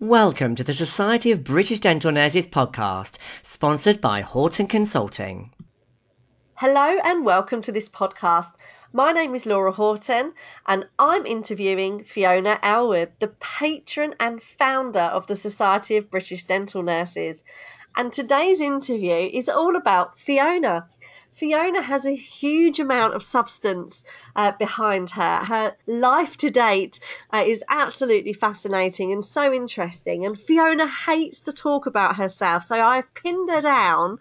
Welcome to the Society of British Dental Nurses podcast, sponsored by Horton Consulting. Hello and welcome to this podcast. My name is Laura Horton and I'm interviewing Fiona Ellwood, the patron and founder of the Society of British Dental Nurses. And today's interview is all about Fiona. Fiona has a huge amount of substance uh, behind her. Her life to date uh, is absolutely fascinating and so interesting. And Fiona hates to talk about herself, so I've pinned her down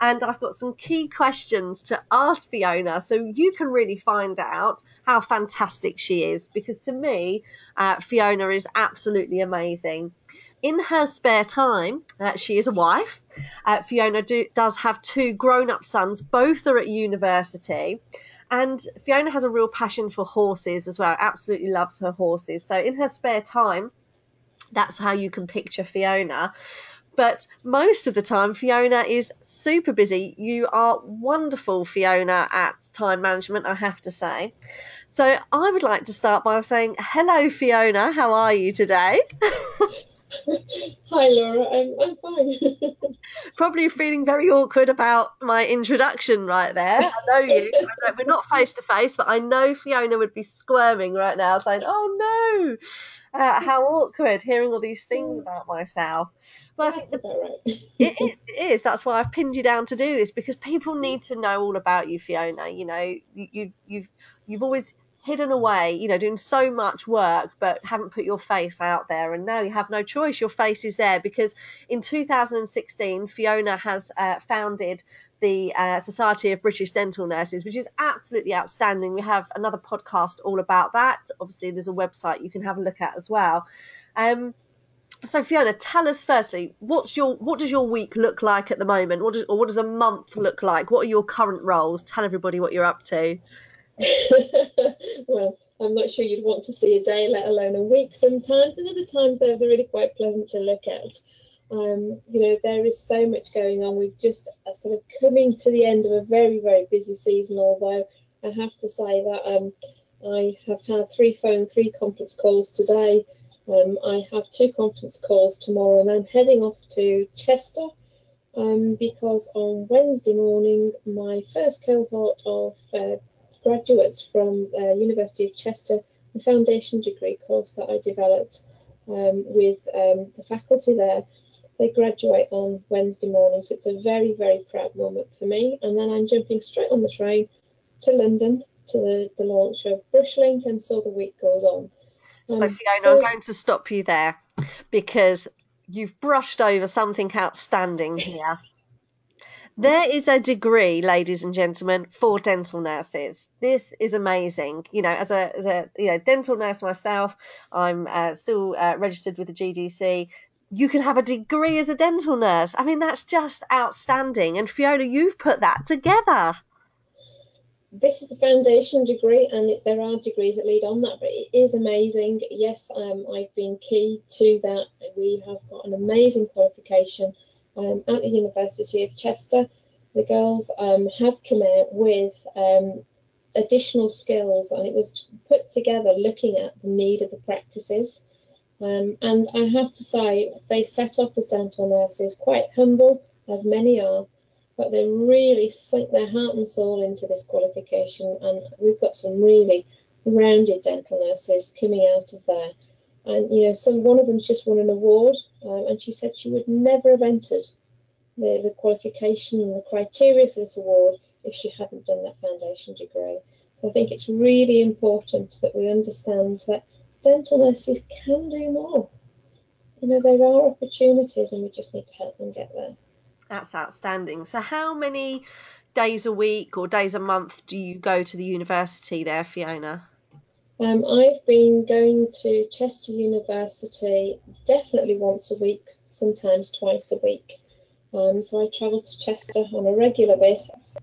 and I've got some key questions to ask Fiona so you can really find out how fantastic she is. Because to me, uh, Fiona is absolutely amazing in her spare time, uh, she is a wife. Uh, Fiona do, does have two grown up sons, both are at university. And Fiona has a real passion for horses as well, absolutely loves her horses. So, in her spare time, that's how you can picture Fiona. But most of the time, Fiona is super busy. You are wonderful, Fiona, at time management, I have to say. So, I would like to start by saying, Hello, Fiona, how are you today? Hi, Laura. I'm, I'm fine. Probably feeling very awkward about my introduction right there. I know you. I know, we're not face to face, but I know Fiona would be squirming right now, saying, "Oh no, uh, how awkward!" Hearing all these things about myself. But I think the, right. it is. It is. That's why I've pinned you down to do this because people need to know all about you, Fiona. You know, you, you've you've always hidden away, you know, doing so much work, but haven't put your face out there. And now you have no choice. Your face is there because in 2016, Fiona has uh, founded the uh, Society of British Dental Nurses, which is absolutely outstanding. We have another podcast all about that. Obviously, there's a website you can have a look at as well. Um, so Fiona, tell us firstly, what's your what does your week look like at the moment? What does or what does a month look like? What are your current roles? Tell everybody what you're up to. well, I'm not sure you'd want to see a day, let alone a week sometimes. And other times they're, really quite pleasant to look at. Um, you know, there is so much going on. We've just uh, sort of coming to the end of a very, very busy season, although I have to say that um, I have had three phone, three conference calls today. Um, I have two conference calls tomorrow, and I'm heading off to Chester um, because on Wednesday morning, my first cohort of uh, graduates from uh, University of Chester, the foundation degree course that I developed um, with um, the faculty there. They graduate on Wednesday morning, so it's a very, very proud moment for me. And then I'm jumping straight on the train to London to the, the launch of Brushlink, and so the week goes on. Um, so Fiona, so, I'm going to stop you there because you've brushed over something outstanding here. There is a degree, ladies and gentlemen, for dental nurses. This is amazing. You know, as a, as a you know dental nurse myself, I'm uh, still uh, registered with the GDC. You can have a degree as a dental nurse. I mean, that's just outstanding. And Fiona, you've put that together. This is the foundation degree, and it, there are degrees that lead on that, but it is amazing. Yes, um, I've been key to that. We have got an amazing qualification um, at the University of Chester. The girls um, have come out with um, additional skills, and it was put together looking at the need of the practices. Um, and I have to say, they set off as dental nurses, quite humble, as many are, but they really sink their heart and soul into this qualification. And we've got some really rounded dental nurses coming out of there and you know, some one of them's just won an award, um, and she said she would never have entered the, the qualification and the criteria for this award if she hadn't done that foundation degree. So I think it's really important that we understand that dental nurses can do more. You know, there are opportunities, and we just need to help them get there. That's outstanding. So, how many days a week or days a month do you go to the university there, Fiona? Um, I've been going to Chester University definitely once a week, sometimes twice a week. Um, so I travel to Chester on a regular basis.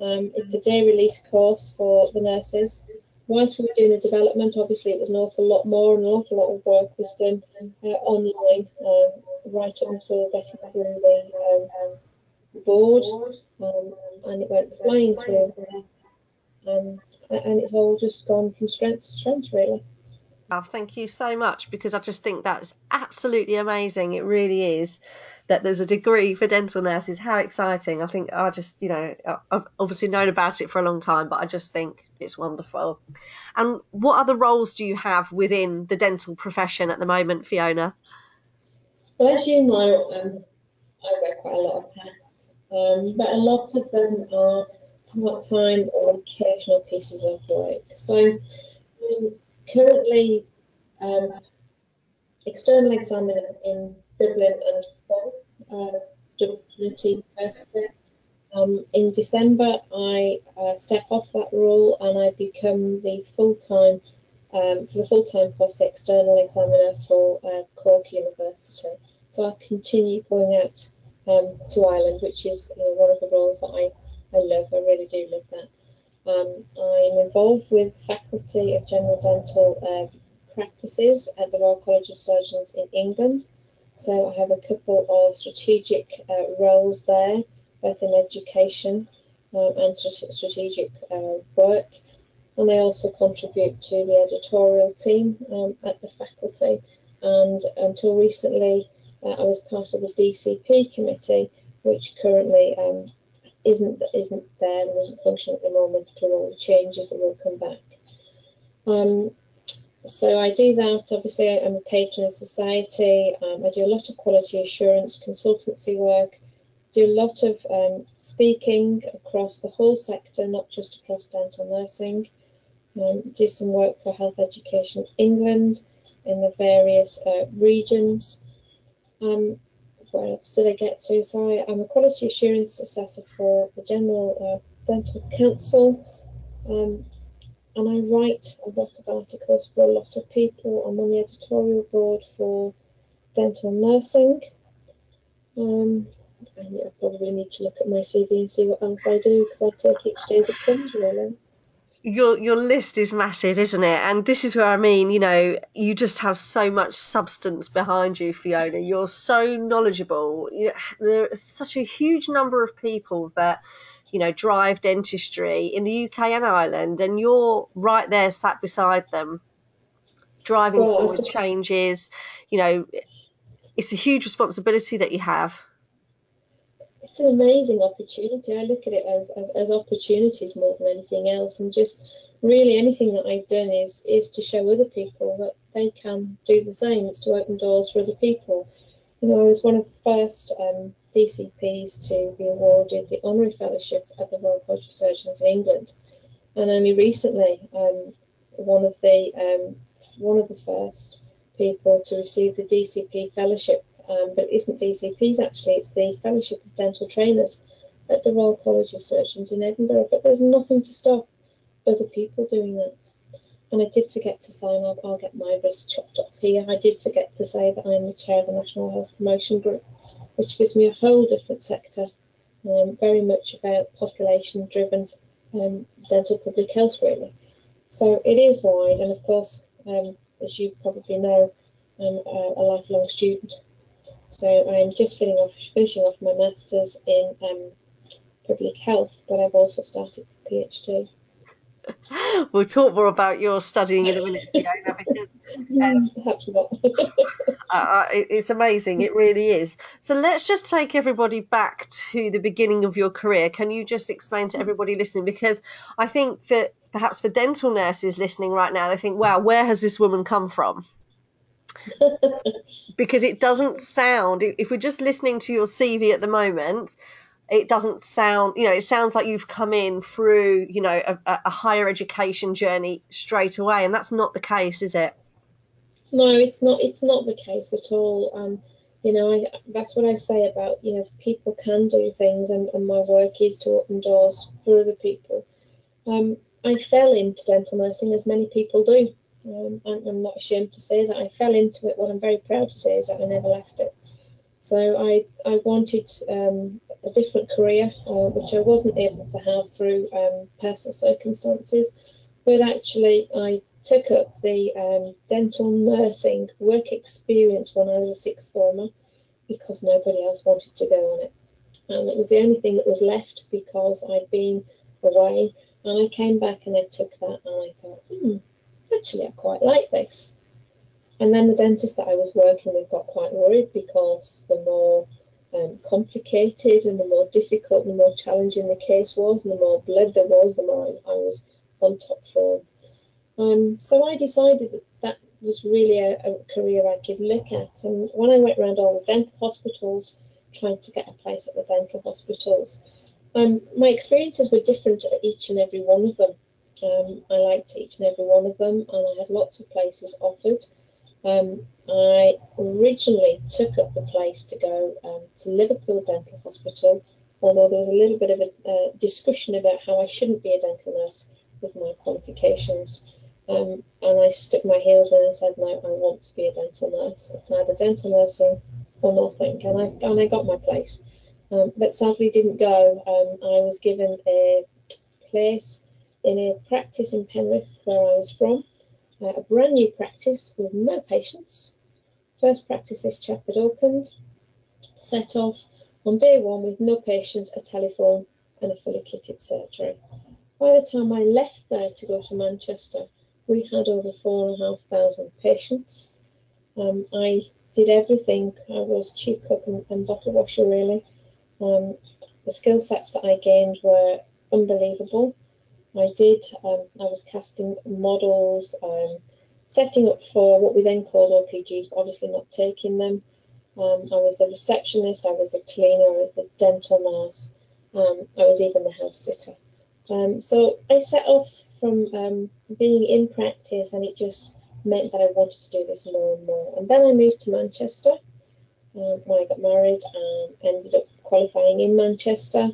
Um, it's a day release course for the nurses. Whilst we were doing the development, obviously it was an awful lot more and an awful lot of work was done uh, online, um, right up until getting through the um, board, um, and it went flying through. Um, and it's all just gone from strength to strength, really. Oh, thank you so much because I just think that's absolutely amazing. It really is that there's a degree for dental nurses. How exciting! I think I just, you know, I've obviously known about it for a long time, but I just think it's wonderful. And what other roles do you have within the dental profession at the moment, Fiona? Well, as you know, um, I wear quite a lot of hats, um, but a lot of them are part-time or occasional pieces of work. So um, currently um, external examiner in Dublin and Hull, uh, University. Um, in December, I uh, step off that role and I become the full-time um, for the full-time post external examiner for uh, Cork University. So I continue going out um, to Ireland, which is you know, one of the roles that I, I love. I really do love that. Um, I'm involved with faculty of general dental uh, practices at the Royal College of Surgeons in England. So I have a couple of strategic uh, roles there, both in education um, and strategic uh, work. And I also contribute to the editorial team um, at the faculty. And until recently, uh, I was part of the DCP committee, which currently um, isn't isn't there and isn't functioning at the moment. It will change it, will come back. Um, so I do that. Obviously, I'm a patron of society. Um, I do a lot of quality assurance consultancy work. Do a lot of um, speaking across the whole sector, not just across dental nursing. Um, do some work for Health Education England in the various uh, regions. Um, where else did I get to? So I, am a quality assurance assessor for the General uh, Dental Council, um, and I write a lot of articles for a lot of people. I'm on the editorial board for dental nursing. Um, and I probably need to look at my CV and see what else I do because I take each day as it comes, really your your list is massive, isn't it? And this is where I mean, you know, you just have so much substance behind you, Fiona. You're so knowledgeable. You know, there are such a huge number of people that you know drive dentistry in the UK and Ireland, and you're right there, sat beside them, driving forward changes. You know, it's a huge responsibility that you have it's an amazing opportunity. I look at it as, as, as opportunities more than anything else, and just really anything that I've done is is to show other people that they can do the same. It's to open doors for other people. You know, I was one of the first um, DCPs to be awarded the honorary fellowship at the Royal College of Surgeons in England, and only recently, um, one of the um, one of the first people to receive the DCP fellowship um, but it isn't DCPs actually, it's the Fellowship of Dental Trainers at the Royal College of Surgeons in Edinburgh. But there's nothing to stop other people doing that. And I did forget to and I'll, I'll get my wrist chopped off here, I did forget to say that I'm the chair of the National Health Promotion Group, which gives me a whole different sector, um, very much about population driven um, dental public health, really. So it is wide, and of course, um, as you probably know, I'm a, a lifelong student so I'm just finishing off, finishing off my masters in um, public health, but I've also started a PhD. We'll talk more about your studying in a minute, Fiona, because um, perhaps not. uh, it's amazing, it really is. So let's just take everybody back to the beginning of your career. Can you just explain to everybody listening? Because I think for perhaps for dental nurses listening right now, they think, "Wow, where has this woman come from?" Because it doesn't sound if we're just listening to your CV at the moment it doesn't sound you know it sounds like you've come in through you know a, a higher education journey straight away and that's not the case is it? No it's not it's not the case at all. Um you know I, that's what i say about you know people can do things and, and my work is to open doors for other people. Um i fell into dental nursing as many people do um, I'm, I'm, not ashamed to say that I fell into it. What I'm very proud to say is that I never left it. So I, I wanted um, a different career, uh, which I wasn't able to have through um, personal circumstances. But actually, I took up the um, dental nursing work experience when I was a sixth former because nobody else wanted to go on it. And it was the only thing that was left because I'd been away. And I came back and I took that and I thought, hmm, actually, I quite like this. and then the dentist that I was working with got quite worried because the more um, complicated and the more difficult and the more challenging the case was and the more blood there was, the more I, was on top form. Um, so I decided that that was really a, a, career I could look at. And when I went around all the dental hospitals, trying to get a place at the dental hospitals, um, my experiences were different at each and every one of them. Um, I liked each and every one of them, and I had lots of places offered. Um, I originally took up the place to go um, to Liverpool Dental Hospital, although there was a little bit of a uh, discussion about how I shouldn't be a dental nurse with my qualifications. Um, and I stuck my heels in and said, no, I want to be a dental nurse. It's either dental nursing or nothing. And I, and I got my place. Um, but sadly didn't go. Um, I was given a place in a practice in Penrith where I was from, uh, a brand new practice with no patients. First practice this chap had opened, set off on day one with no patients, a telephone, and a fully kitted surgery. By the time I left there to go to Manchester, we had over four and a half thousand patients. Um, I did everything. I was chief cook and, and bottle washer, really. Um, the skill sets that I gained were unbelievable. I did, um, I was casting models, um, setting up for what we then called OPGs, but obviously not taking them. Um, I was the receptionist, I was the cleaner, I was the dental nurse, um, I was even the house sitter. Um, so I set off from um, being in practice, and it just meant that I wanted to do this more and more. And then I moved to Manchester when I got married and ended up qualifying in Manchester.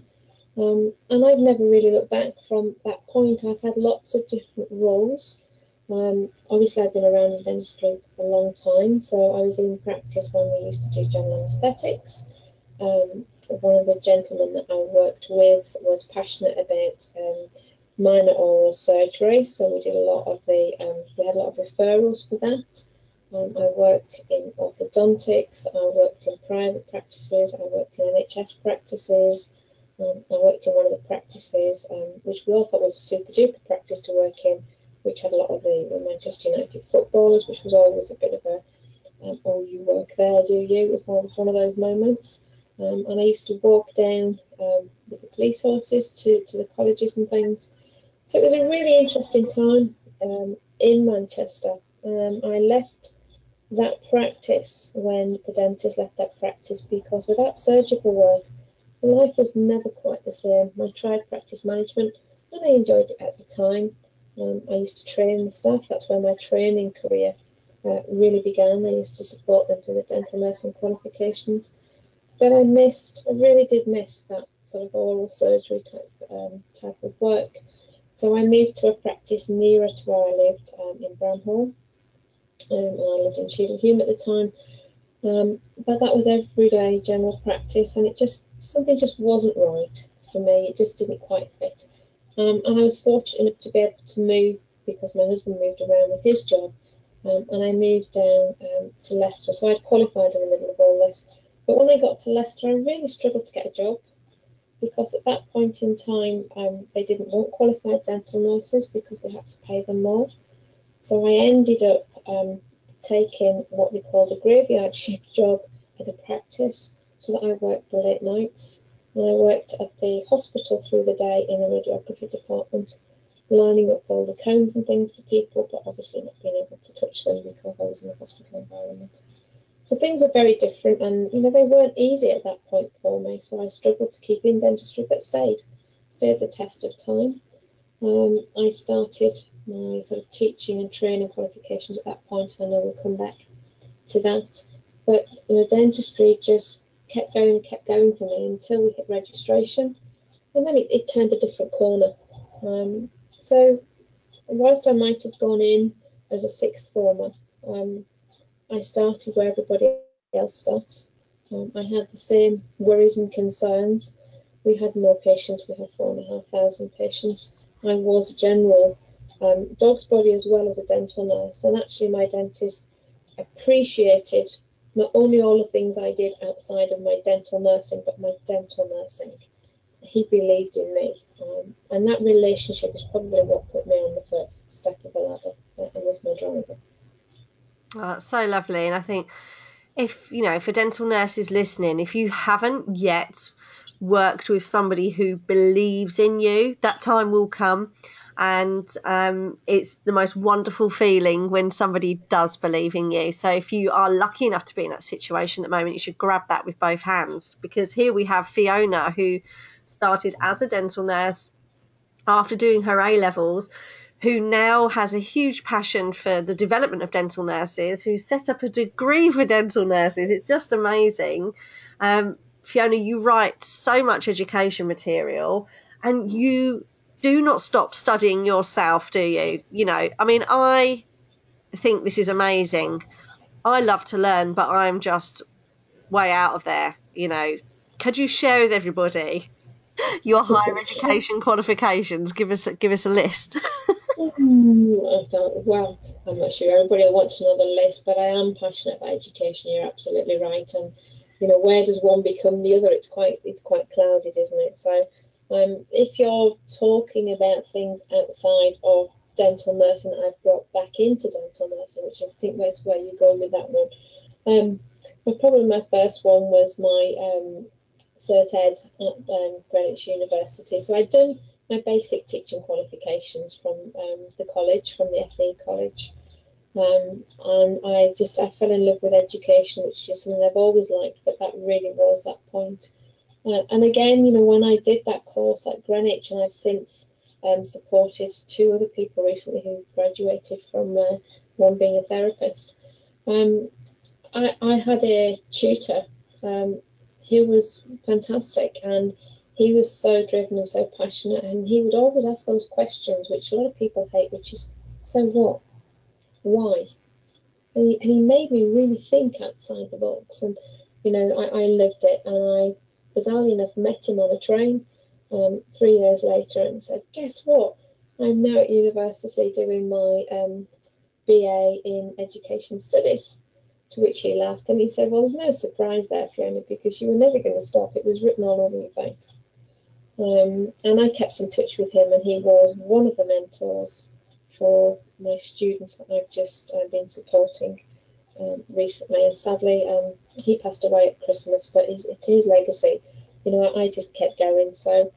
Um, and I've never really looked back from that point. I've had lots of different roles. Um, obviously, I've been around in dentistry for a long time, so I was in practice when we used to do general anaesthetics. Um, one of the gentlemen that I worked with was passionate about um, minor oral surgery, so we did a lot of the, um, we had a lot of referrals for that. Um, I worked in orthodontics, I worked in private practices, I worked in NHS practices, um, I worked in one of the practices, um, which we all thought was a super duper practice to work in, which had a lot of the, the Manchester United footballers, which was always a bit of a, um, oh, you work there, do you? It was one, one of those moments. Um, and I used to walk down um, with the police horses to, to the colleges and things. So it was a really interesting time um, in Manchester. Um, I left that practice when the dentist left that practice because without surgical work, life was never quite the same. I tried practice management and I enjoyed it at the time. Um, I used to train the staff, that's where my training career uh, really began. I used to support them through the dental nursing qualifications but I missed, I really did miss that sort of oral surgery type um, type of work. So I moved to a practice nearer to where I lived um, in Bramhall. Um, and I lived in Cheadle at the time. Um, but that was everyday general practice, and it just something just wasn't right for me. It just didn't quite fit. Um, and I was fortunate enough to be able to move because my husband moved around with his job, um, and I moved down um, to Leicester. So I'd qualified in the middle of all this, but when I got to Leicester, I really struggled to get a job because at that point in time, um, they didn't want qualified dental nurses because they had to pay them more. So I ended up um, taking what they called a graveyard shift job at a practice so that I worked the late nights. And I worked at the hospital through the day in the radiography department, lining up all the cones and things for people, but obviously not being able to touch them because I was in the hospital environment. So things were very different, and you know they weren't easy at that point for me. So I struggled to keep in dentistry, but stayed, stayed the test of time. Um, I started my sort of teaching and training qualifications at that point, and I know we'll come back to that. But you know, dentistry just kept going, kept going for me until we hit registration, and then it, it turned a different corner. Um, so whilst I might have gone in as a sixth former, um, I started where everybody else starts. Um, I had the same worries and concerns. We had more patients, we had four and a half thousand patients. I was a general um, dog's body as well as a dental nurse, and actually, my dentist appreciated not only all the things I did outside of my dental nursing, but my dental nursing. He believed in me, um, and that relationship is probably what put me on the first step of the ladder and was my driver. Oh, so lovely. And I think if, you know, for dental nurses listening, if you haven't yet worked with somebody who believes in you, that time will come. And um, it's the most wonderful feeling when somebody does believe in you. So if you are lucky enough to be in that situation at the moment, you should grab that with both hands because here we have Fiona who started as a dental nurse after doing her A levels, who now has a huge passion for the development of dental nurses, who set up a degree for dental nurses. It's just amazing. Um, Fiona, you write so much education material and you do not stop studying yourself, do you? You know, I mean, I think this is amazing. I love to learn, but I'm just way out of there, you know. Could you share with everybody your higher education qualifications? Give us give us a list. Mm, I don't, well, I'm not sure everybody will want the list, but I am passionate about education. You're absolutely right, and you know where does one become the other? It's quite it's quite clouded, isn't it? So, um, if you're talking about things outside of dental nursing that I've brought back into dental nursing, which I think that's where you're going with that one. Um, well, probably my first one was my um, Cert Ed at um, Greenwich University. So I'd done my basic teaching qualifications from um, the college, from the FE college. Um, and I just I fell in love with education, which is something I've always liked, but that really was that point. Uh, and again, you know, when I did that course at Greenwich, and I've since um, supported two other people recently who graduated from uh, one being a therapist. Um, I, I had a tutor um, who was fantastic, and he was so driven and so passionate, and he would always ask those questions, which a lot of people hate, which is, so what? Why? And he, and he made me really think outside the box, and you know, I, I lived it, and I bizarrely enough met him on a train um, three years later, and said, "Guess what? I'm now at university doing my um, BA in Education Studies." To which he laughed and he said, Well, there's no surprise there, Fiona, because you were never going to stop. It was written all over your face. Um, and I kept in touch with him, and he was one of the mentors for my students that I've just uh, been supporting um, recently. And sadly, um, he passed away at Christmas, but his, it's his legacy. You know, I, just kept going. So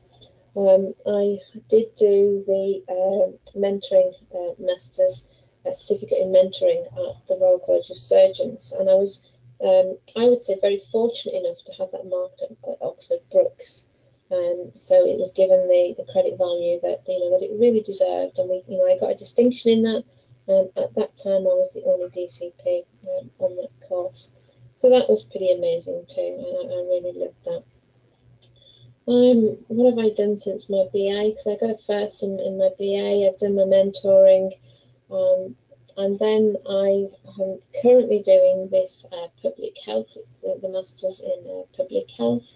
um, I did do the uh, mentoring uh, masters certificate in mentoring at the Royal College of Surgeons, and I was, um, I would say, very fortunate enough to have that marked at, at Oxford Brookes. Um, so it was given the, the credit value that you know that it really deserved, and we, you know, I got a distinction in that. Um, at that time, I was the only DCP um, on that course, so that was pretty amazing too, and I, I really loved that. Um, what have I done since my BA? Because I got a first in, in my BA. I've done my mentoring, um, and then I am currently doing this uh, public health. It's the, the masters in uh, public health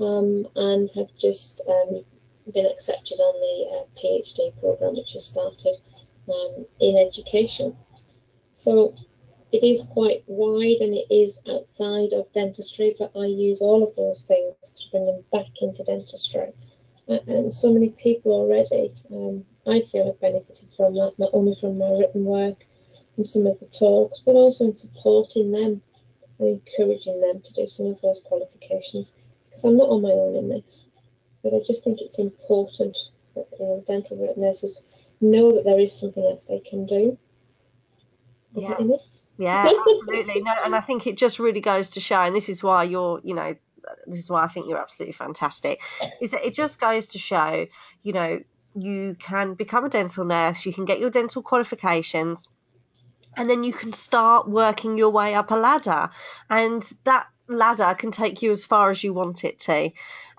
um, and have just um, been accepted on the uh, PhD program, which has started um, in education. So it is quite wide and it is outside of dentistry, but I use all of those things to bring them back into dentistry. And so many people already, um, I feel, have benefited from that, not only from my written work, from some of the talks, but also in supporting them and encouraging them to do some of those qualifications because I'm not on my own in this. But I just think it's important that you know, dental nurses know that there is something else they can do. Is yeah. that enough? Yeah, absolutely. No, and I think it just really goes to show, and this is why you're, you know, this is why I think you're absolutely fantastic, is that it just goes to show, you know, you can become a dental nurse, you can get your dental qualifications, and then you can start working your way up a ladder. And that ladder can take you as far as you want it to.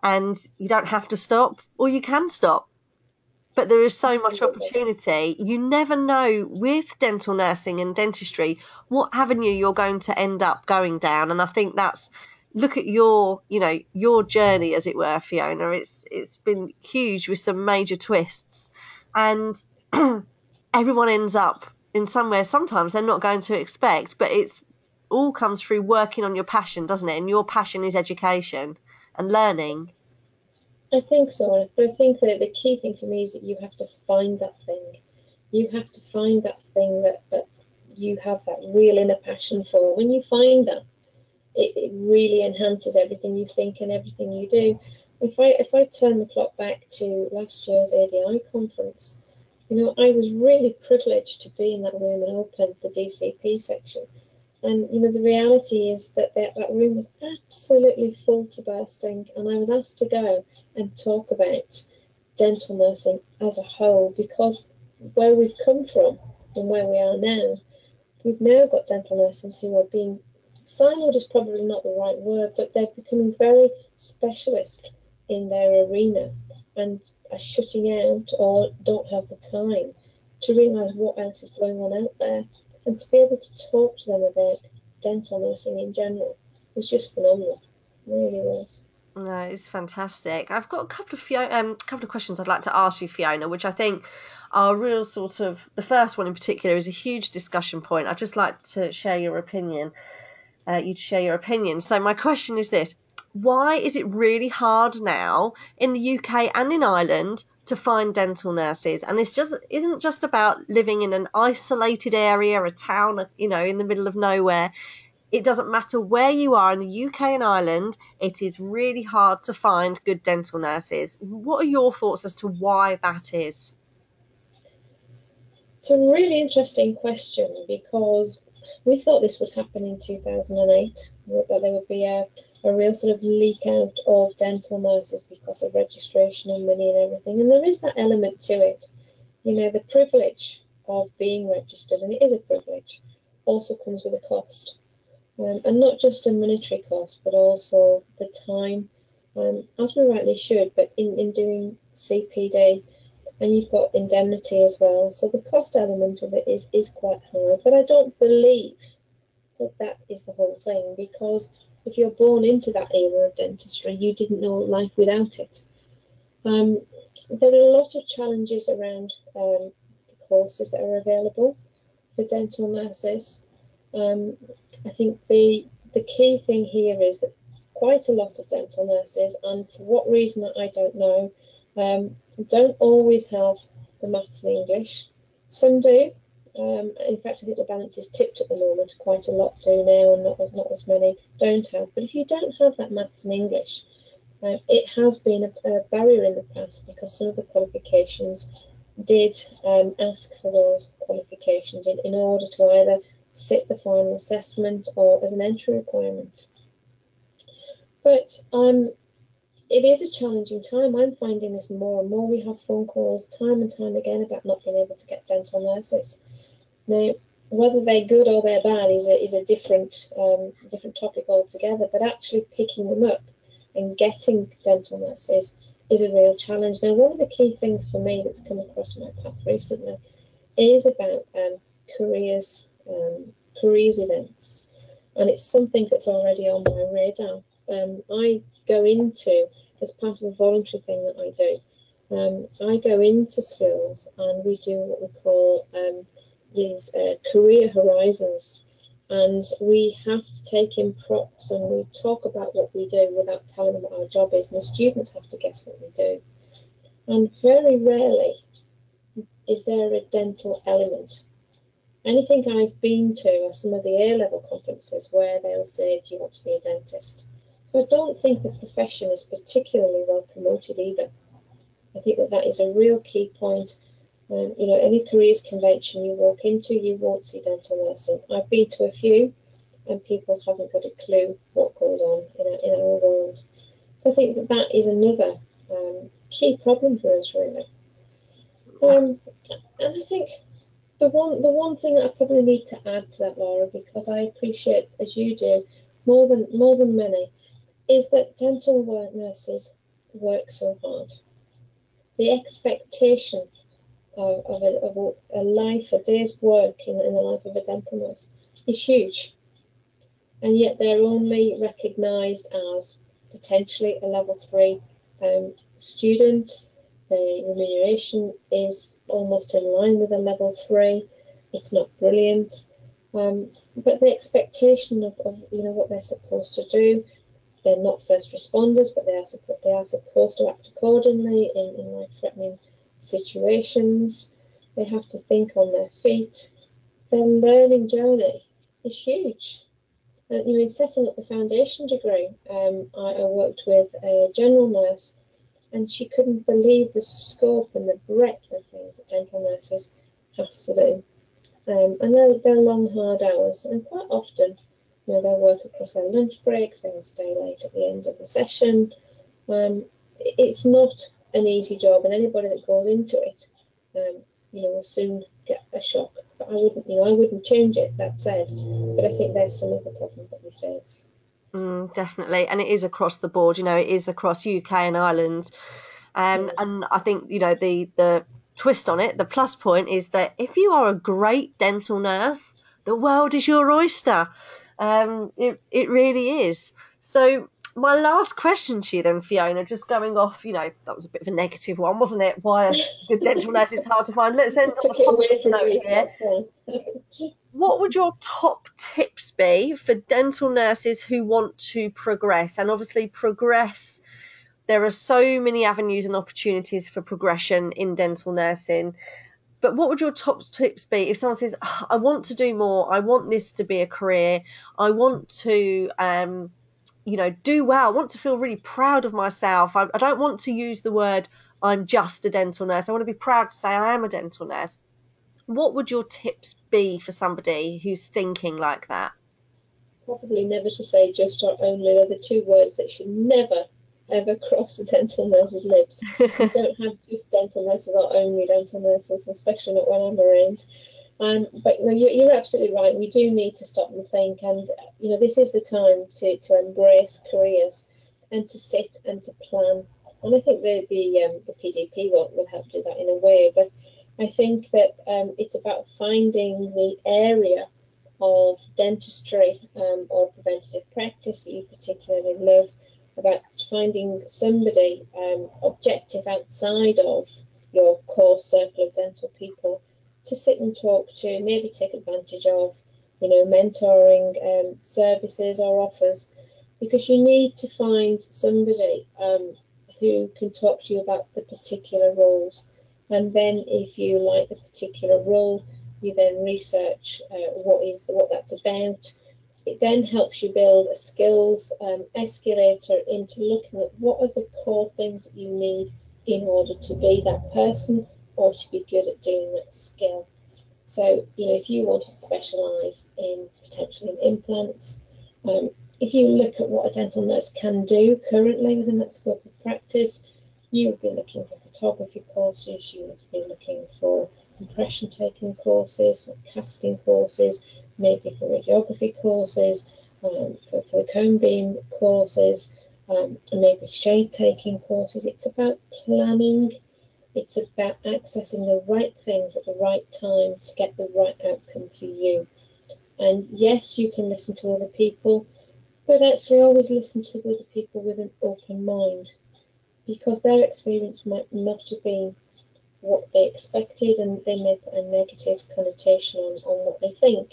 And you don't have to stop, or you can stop but there is so much opportunity. You never know with dental nursing and dentistry what avenue you're going to end up going down, and I think that's look at your you know your journey as it were, Fiona. It's it's been huge with some major twists, and everyone ends up in somewhere. Sometimes they're not going to expect, but it's all comes through working on your passion, doesn't it? And your passion is education and learning. I think so, but I think that the key thing for me is that you have to find that thing. You have to find that thing that, that you have that real inner passion for. When you find that, it, it really enhances everything you think and everything you do. If I if I turn the clock back to last year's ADI conference, you know, I was really privileged to be in that room and open the DCP section. And you know, the reality is that that, that room was absolutely full to bursting, and I was asked to go and talk about dental nursing as a whole because where we've come from and where we are now, we've now got dental nurses who are being siloed is probably not the right word, but they're becoming very specialist in their arena and are shutting out or don't have the time to realise what else is going on out there and to be able to talk to them about dental nursing in general was just phenomenal. It really was. No, it's fantastic. I've got a couple of Fiona, um, couple of questions I'd like to ask you, Fiona, which I think are real sort of the first one in particular is a huge discussion point. I'd just like to share your opinion. Uh, you to share your opinion. So my question is this: Why is it really hard now in the UK and in Ireland to find dental nurses? And this just isn't just about living in an isolated area, a town, you know, in the middle of nowhere it doesn't matter where you are in the UK and Ireland, it is really hard to find good dental nurses. What are your thoughts as to why that is? It's a really interesting question because we thought this would happen in 2008, that there would be a, a real sort of leak out of dental nurses because of registration and money and everything. And there is that element to it. You know, the privilege of being registered, and it is a privilege, also comes with a cost um, and not just a monetary cost, but also the time, um, as we rightly should, but in, in doing CPD, and you've got indemnity as well. So the cost element of it is, is quite high, but I don't believe that that is the whole thing because if you're born into that era of dentistry, you didn't know life without it. Um, there are a lot of challenges around um, the courses that are available for dental nurses. Um, I think the the key thing here is that quite a lot of dental nurses, and for what reason I don't know, um, don't always have the maths and English. Some do. Um, in fact, I think the balance is tipped at the moment. Quite a lot do now, and not as not as many don't have. But if you don't have that maths and English, uh, it has been a, a, barrier in the past because some of the qualifications did um, ask for those qualifications in, in order to either sit the final assessment or as an entry requirement. But um, it is a challenging time. I'm finding this more and more. We have phone calls time and time again about not being able to get dental nurses. Now, whether they're good or they're bad is a, is a different um, different topic altogether. But actually picking them up and getting dental nurses is a real challenge. Now, one of the key things for me that's come across my path recently is about um, careers um, careers events, and it's something that's already on my radar. Um, I go into as part of a voluntary thing that I do. Um, I go into schools and we do what we call um, these uh, career horizons, and we have to take in props and we talk about what we do without telling them what our job is, and the students have to guess what we do. And very rarely is there a dental element anything I've been to are some of the A level conferences where they'll say, Do you want to be a dentist? So I don't think the profession is particularly well promoted either. I think that that is a real key point. Um, you know, any careers convention you walk into, you won't see dental nursing. I've been to a few, and people haven't got a clue what goes on in, a, in our world. So I think that that is another um, key problem for us, really. Um, and I think the one the one thing that I probably need to add to that, Laura, because I appreciate as you do more than more than many, is that dental work nurses work so hard. The expectation of, of, a, of a, life, a day's work in, in the life of a dental nurse is huge. And yet they're only recognised as potentially a level three um, student the remuneration is almost in line with a level three. It's not brilliant, um, but the expectation of, of, you know what they're supposed to do. They're not first responders, but they are they are supposed to act accordingly in, in life threatening situations. They have to think on their feet. their learning journey is huge. And, you know, in setting up the foundation degree, um, I, I worked with a general nurse and she couldn't believe the scope and the breadth of things that dental nurses have to do. Um, and they're, they're long, hard hours, and quite often, you know, they'll work across their lunch breaks, they'll stay late at the end of the session. Um, it's not an easy job, and anybody that goes into it, um, you know, will soon get a shock. But I wouldn't, you know, I wouldn't change it. That said, but I think there's some of the problems that we face. Mm, definitely, and it is across the board. You know, it is across UK and Ireland, um, and I think you know the the twist on it, the plus point is that if you are a great dental nurse, the world is your oyster. Um, it it really is. So my last question to you then, Fiona, just going off, you know, that was a bit of a negative one, wasn't it? Why a good dental nurse is hard to find. Let's end on a positive note here. what would your top tips be for dental nurses who want to progress? And obviously progress there are so many avenues and opportunities for progression in dental nursing. But what would your top tips be? If someone says oh, i want to do more. I want this to be a career. I want to um, you know do well. I want to feel really proud of myself. I, I don't want to use the word i'm just a dental nurse. I want to be proud to say i am a dental nurse what would your tips be for somebody who's thinking like that? Probably never to say just or only. They're the two words that should never, ever cross a dental nurse's lips. you don't have just dental nurses or only dental nurses, especially not when I'm around. Um, but you're, you're, absolutely right. We do need to stop and think, and you know, this is the time to, to embrace careers and to sit and to plan. And I think the the, um, the PDP will, will help do that in a way. But I think that um, it's about finding the area of dentistry um, or preventative practice that you particularly love, about finding somebody um, objective outside of your core circle of dental people to sit and talk to, maybe take advantage of, you know, mentoring um, services or offers, because you need to find somebody um, who can talk to you about the particular roles and then if you like the particular role, you then research uh, what is what that's about. It then helps you build a skills um, escalator into looking at what are the core things that you need in order to be that person or to be good at doing that skill. So, you know, if you want to specialise in potentially in implants, um, if you look at what a dental nurse can do currently within that scope of practice, you would be looking for photography courses, you would be looking for impression taking courses, for casting courses, maybe for radiography courses, um, for, for, the cone beam courses, um, maybe shade taking courses. It's about planning, it's about accessing the right things at the right time to get the right outcome for you. And yes, you can listen to other people, but actually always listen to other people with an open mind because their experience might not have been what they expected and they may put a negative connotation on, on what they think.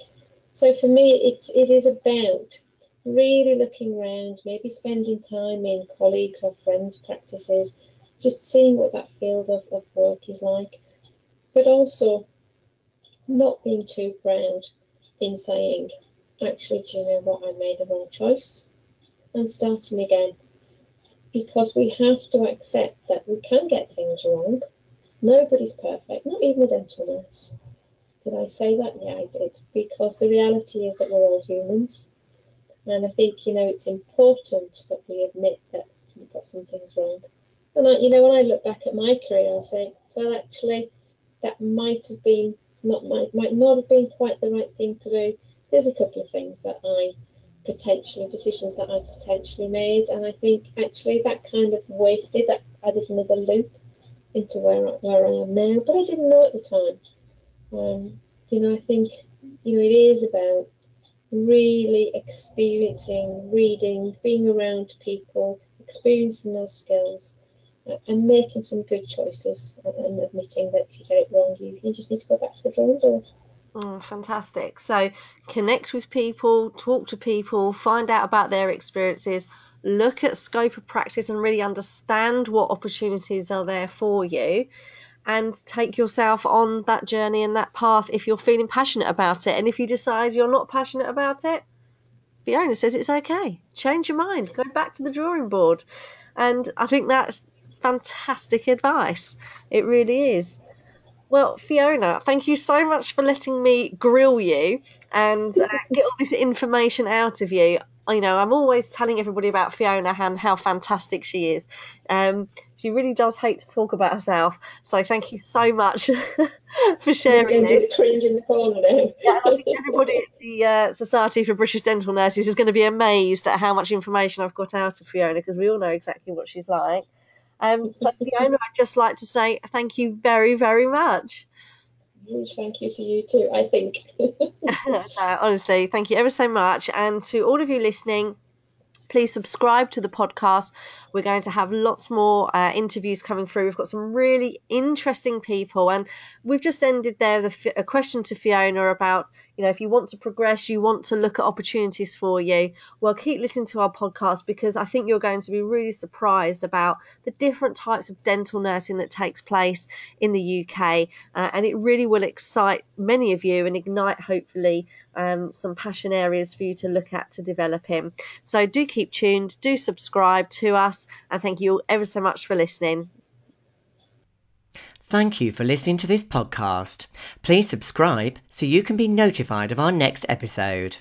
So for me it's it is about really looking around, maybe spending time in colleagues or friends' practices, just seeing what that field of, of work is like. But also not being too proud in saying, actually, do you know what, I made the wrong choice and starting again because we have to accept that we can get things wrong. Nobody's perfect, not even a dental nurse. Did I say that? Yeah, I did. Because the reality is that we're all humans. And I think, you know, it's important that we admit that we've got some things wrong. And, I, you know, when I look back at my career, I say, well, actually, that might have been, not might, might not have been quite the right thing to do. There's a couple of things that I potentially decisions that I potentially made, and I think actually that kind of wasted that added another loop into where I, where I am now. But I didn't know at the time. Um, you know, I think you know it is about really experiencing, reading, being around people, experiencing those skills, uh, and making some good choices, and, and admitting that if you get it wrong, you, you just need to go back to the drawing board. Oh, fantastic. So connect with people, talk to people, find out about their experiences, look at scope of practice and really understand what opportunities are there for you. and take yourself on that journey and that path if you're feeling passionate about it. And if you decide you're not passionate about it, Fiona says it's okay. Change your mind. Go back to the drawing board. And I think that's fantastic advice. It really is. Well, Fiona, thank you so much for letting me grill you and uh, get all this information out of you. You know, I'm always telling everybody about Fiona and how fantastic she is. Um, she really does hate to talk about herself. So thank you so much for sharing this. cringe in the corner now. Yeah, I think everybody at the uh, Society for British Dental Nurses is going to be amazed at how much information I've got out of Fiona because we all know exactly what she's like. Um, so, Fiona, I'd just like to say thank you very, very much. Huge thank you to you too, I think. no, honestly, thank you ever so much. And to all of you listening, please subscribe to the podcast. We're going to have lots more uh, interviews coming through. We've got some really interesting people, and we've just ended there the a question to Fiona about you know if you want to progress, you want to look at opportunities for you. Well, keep listening to our podcast because I think you're going to be really surprised about the different types of dental nursing that takes place in the UK, uh, and it really will excite many of you and ignite hopefully um, some passion areas for you to look at to develop in. So do keep tuned, do subscribe to us, and thank you all ever so much for listening. Thank you for listening to this podcast. Please subscribe so you can be notified of our next episode.